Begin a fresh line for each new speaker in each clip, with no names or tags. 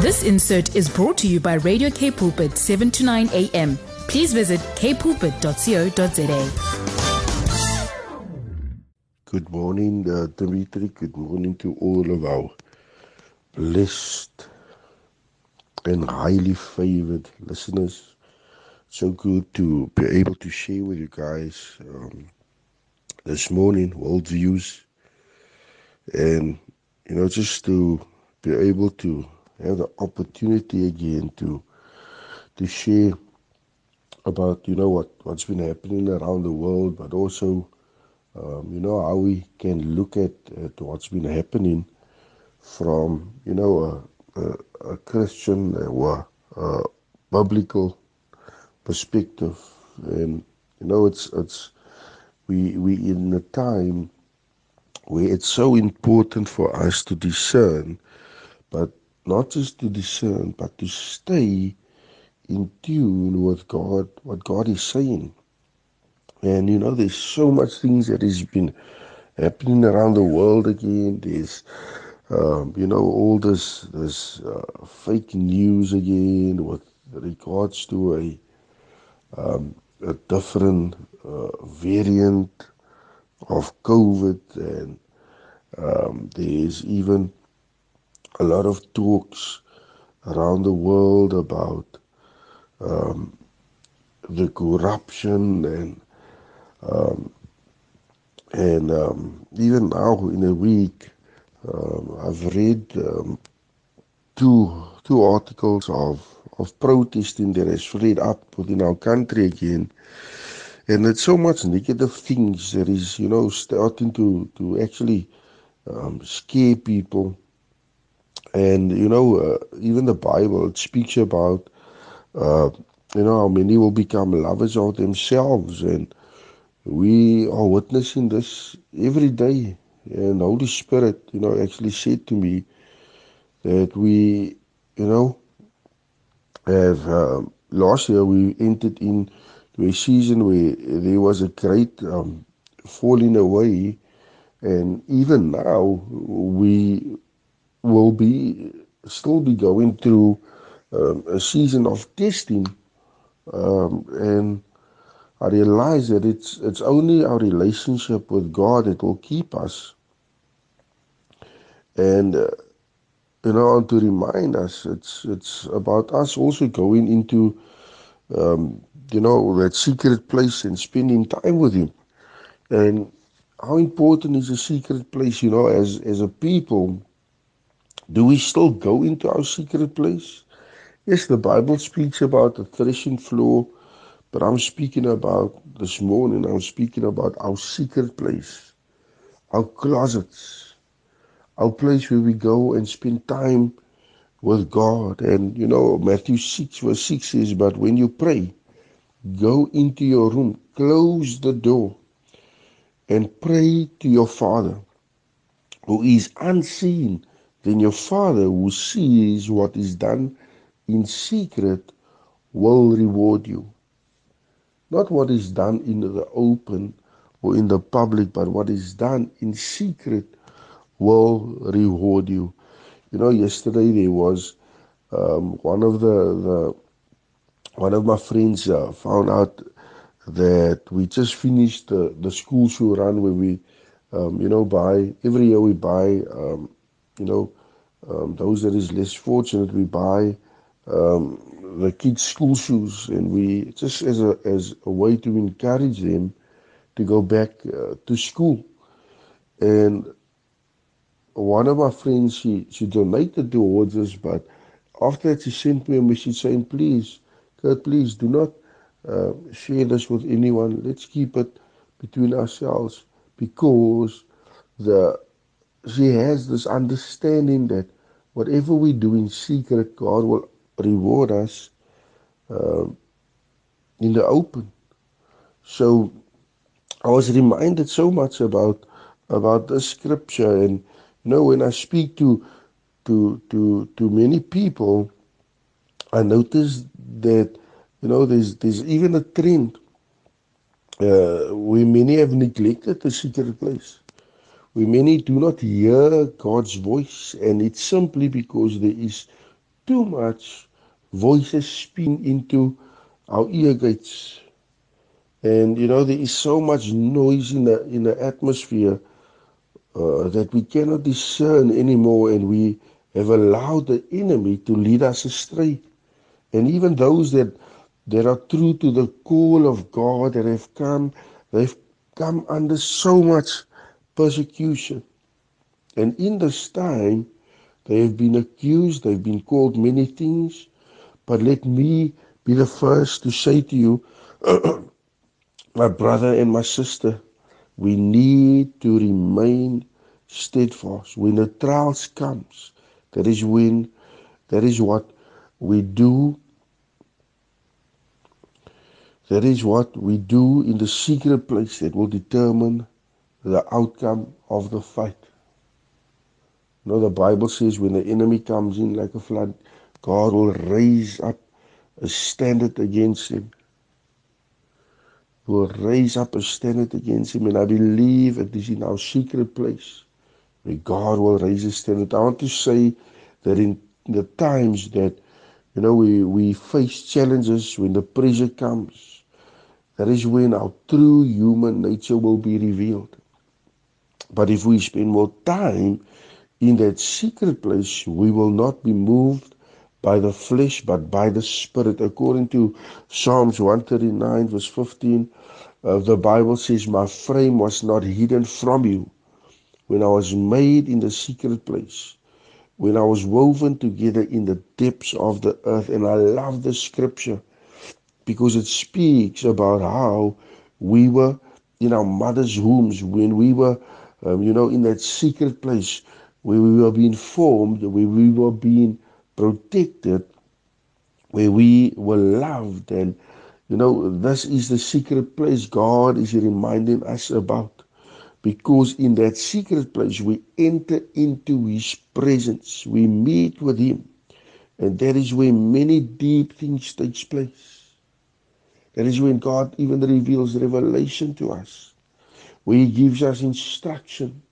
This insert is brought to you by Radio K Pulpit 7 to 9 a.m. Please visit kpulpit.co.za.
Good morning, uh, Dimitri. Good morning to all of our blessed and highly favored listeners. So good to be able to share with you guys um, this morning world views and you know just to be able to have the opportunity again to to share about you know what what's been happening around the world but also um, you know how we can look at, at what's been happening from you know a, a, a Christian or a biblical perspective. And you know it's it's we we in a time where it's so important for us to discern but not just to discern but to stay in tune with God what God is saying. And you know there's so much things that has been happening around the world again. There's um, you know all this this uh, fake news again with regards to a um, a different uh, variant of COVID, and um, there's even a lot of talks around the world about um, the corruption and um, and um, even now in a week, um, I've read um, two two articles of of protesting that has flared up within our country again. And it's so much negative things that is, you know, starting to, to actually um, scare people. And, you know, uh, even the Bible, speaks about, uh, you know, how many will become lovers of themselves. And we are witnessing this every day. And the Holy Spirit, you know, actually said to me that we, you know, have um, last year we entered into a season where there was a great um, falling away, and even now we will be still be going through um, a season of testing, um, and I realize that it's it's only our relationship with God that will keep us, and. Uh, you know, to remind us, it's it's about us also going into, um, you know, that secret place and spending time with Him, and how important is a secret place? You know, as as a people, do we still go into our secret place? Yes, the Bible speaks about the threshing floor, but I'm speaking about this morning. I'm speaking about our secret place, our closets our place where we go and spend time with God. And you know, Matthew 6 verse 6 says, But when you pray, go into your room, close the door, and pray to your Father who is unseen. Then your Father who sees what is done in secret will reward you. Not what is done in the open or in the public, but what is done in secret will reward you. You know, yesterday there was um, one of the, the one of my friends uh, found out that we just finished the, the school show run where we, um, you know, buy every year we buy, um, you know, um, those that is less fortunate we buy um, the kids school shoes and we just as a as a way to encourage them to go back uh, to school. And one of my friends she she donated towards us but after that she sent me a message saying please Kurt please do not uh, share this with anyone. Let's keep it between ourselves because the she has this understanding that whatever we do in secret God will reward us uh, in the open so I was reminded so much about about this scripture and you know, when I speak to to to to many people, I notice that you know there's there's even a trend uh, where many have neglected the secret place. Where many do not hear God's voice, and it's simply because there is too much voices spin into our ear gates. And you know, there is so much noise in the in the atmosphere uh, that we cannot discern anymore, and we have allowed the enemy to lead us astray. And even those that that are true to the call of God that have come, they've come under so much persecution. And in this time, they have been accused, they've been called many things. But let me be the first to say to you, my brother and my sister, we need to remain steadfast. When the trials comes, that is when, that is what we do. That is what we do in the secret place that will determine the outcome of the fight. You know, the Bible says when the enemy comes in like a flood, God will raise up a standard against him. He will raise up a standard against him. And I believe it is in our secret place where God will raise a standard. I want to say that in the times that, you know, we, we face challenges, when the pressure comes, that is when our true human nature will be revealed. But if we spend more time in that secret place, we will not be moved by the flesh, but by the Spirit. According to Psalms 139, verse 15, uh, the Bible says, My frame was not hidden from you when I was made in the secret place, when I was woven together in the depths of the earth. And I love the scripture because it speaks about how we were in our mother's wombs, when we were, um, you know, in that secret place where we were being formed, where we were being protected, where we were loved. And, you know, this is the secret place God is reminding us about. Because in that secret place, we enter into His presence, we meet with Him. And that is where many deep things takes place. That is when God even reveals revelation to us, where He gives us instruction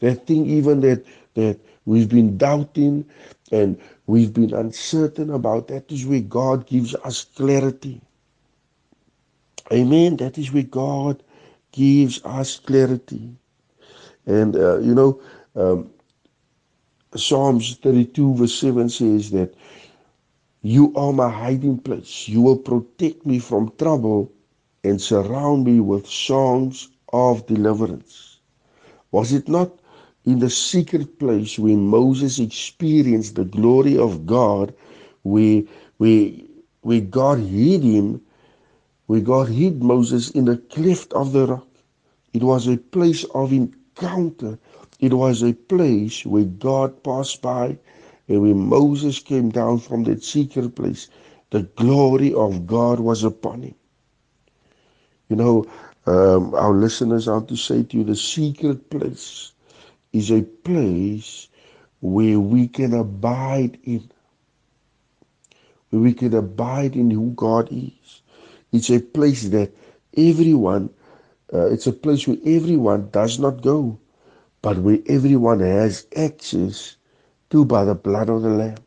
that thing even that that we've been doubting and we've been uncertain about that is where God gives us clarity. Amen. That is where God gives us clarity. And uh, you know, um, Psalms 32 verse 7 says that you are my hiding place. You will protect me from trouble and surround me with songs of deliverance. Was it not in the secret place where Moses experienced the glory of God, where, where, where God hid him, where God hid Moses in the cleft of the rock. It was a place of encounter. It was a place where God passed by and when Moses came down from that secret place, the glory of God was upon him. You know, um, our listeners, want to say to you, the secret place is a place where we can abide in. Where we can abide in who God is. It's a place that everyone, uh, it's a place where everyone does not go, but where everyone has access to by the blood of the Lamb.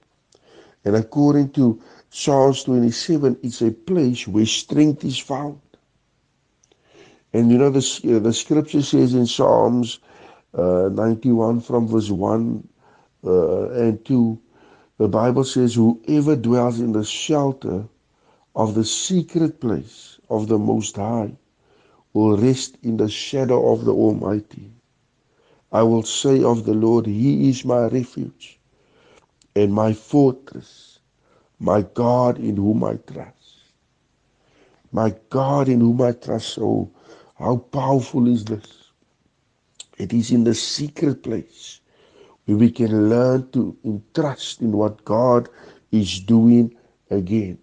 And according to Psalms 27, it's a place where strength is found. And you know, the, uh, the scripture says in Psalms uh, 91 from verse 1 uh, and 2, the Bible says, Whoever dwells in the shelter of the secret place of the Most High will rest in the shadow of the Almighty. I will say of the Lord, He is my refuge and my fortress, my God in whom I trust. My God in whom I trust. Oh, how powerful is this? It is in the secret place where we can learn to entrust in what God is doing again.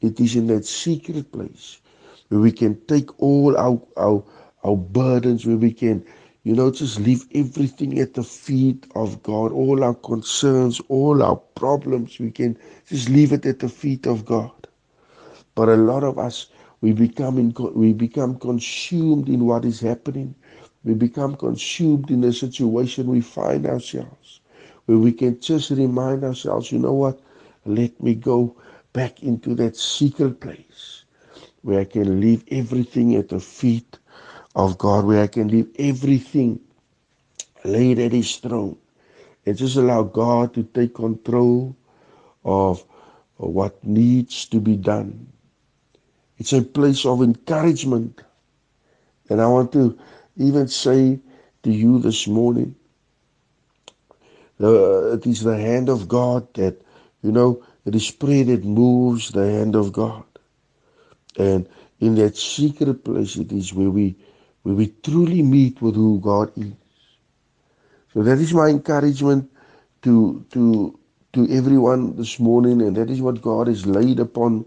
It is in that secret place where we can take all our, our, our burdens, where we can, you know, just leave everything at the feet of God, all our concerns, all our problems, we can just leave it at the feet of God. But a lot of us, we become in, we become consumed in what is happening we become consumed in the situation we find ourselves. where we can just remind ourselves, you know what? Let me go back into that secret place where I can leave everything at the feet of God, where I can leave everything laid at His throne and just allow God to take control of what needs to be done. It's a place of encouragement. And I want to even say to you this morning, the, it is the hand of God that, you know, it is prayer that moves the hand of God. And in that secret place, it is where we, where we truly meet with who God is. So that is my encouragement to, to, to everyone this morning. And that is what God has laid upon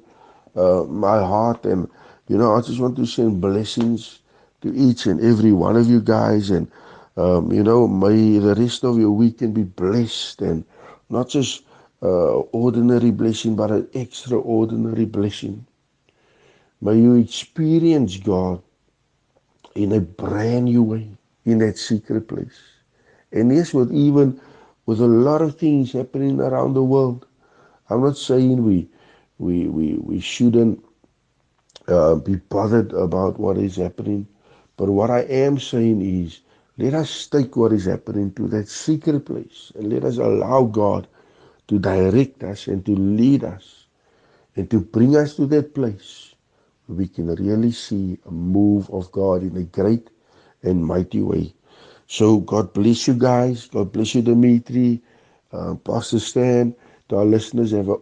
uh, my heart. And, you know, I just want to send blessings to each and every one of you guys. And, um, you know, may the rest of your week can be blessed and not just uh, ordinary blessing, but an extraordinary blessing. May you experience God in a brand new way in that secret place. And yes, with even with a lot of things happening around the world, I'm not saying we we we, we shouldn't uh, be bothered about what is happening, but what I am saying is let us take what is happening to that secret place and let us allow God to direct us and to lead us and to bring us to that place where we can really see a move of God in a great and mighty way. So God bless you guys. God bless you, Dimitri, uh, Pastor Stan. To our listeners, have an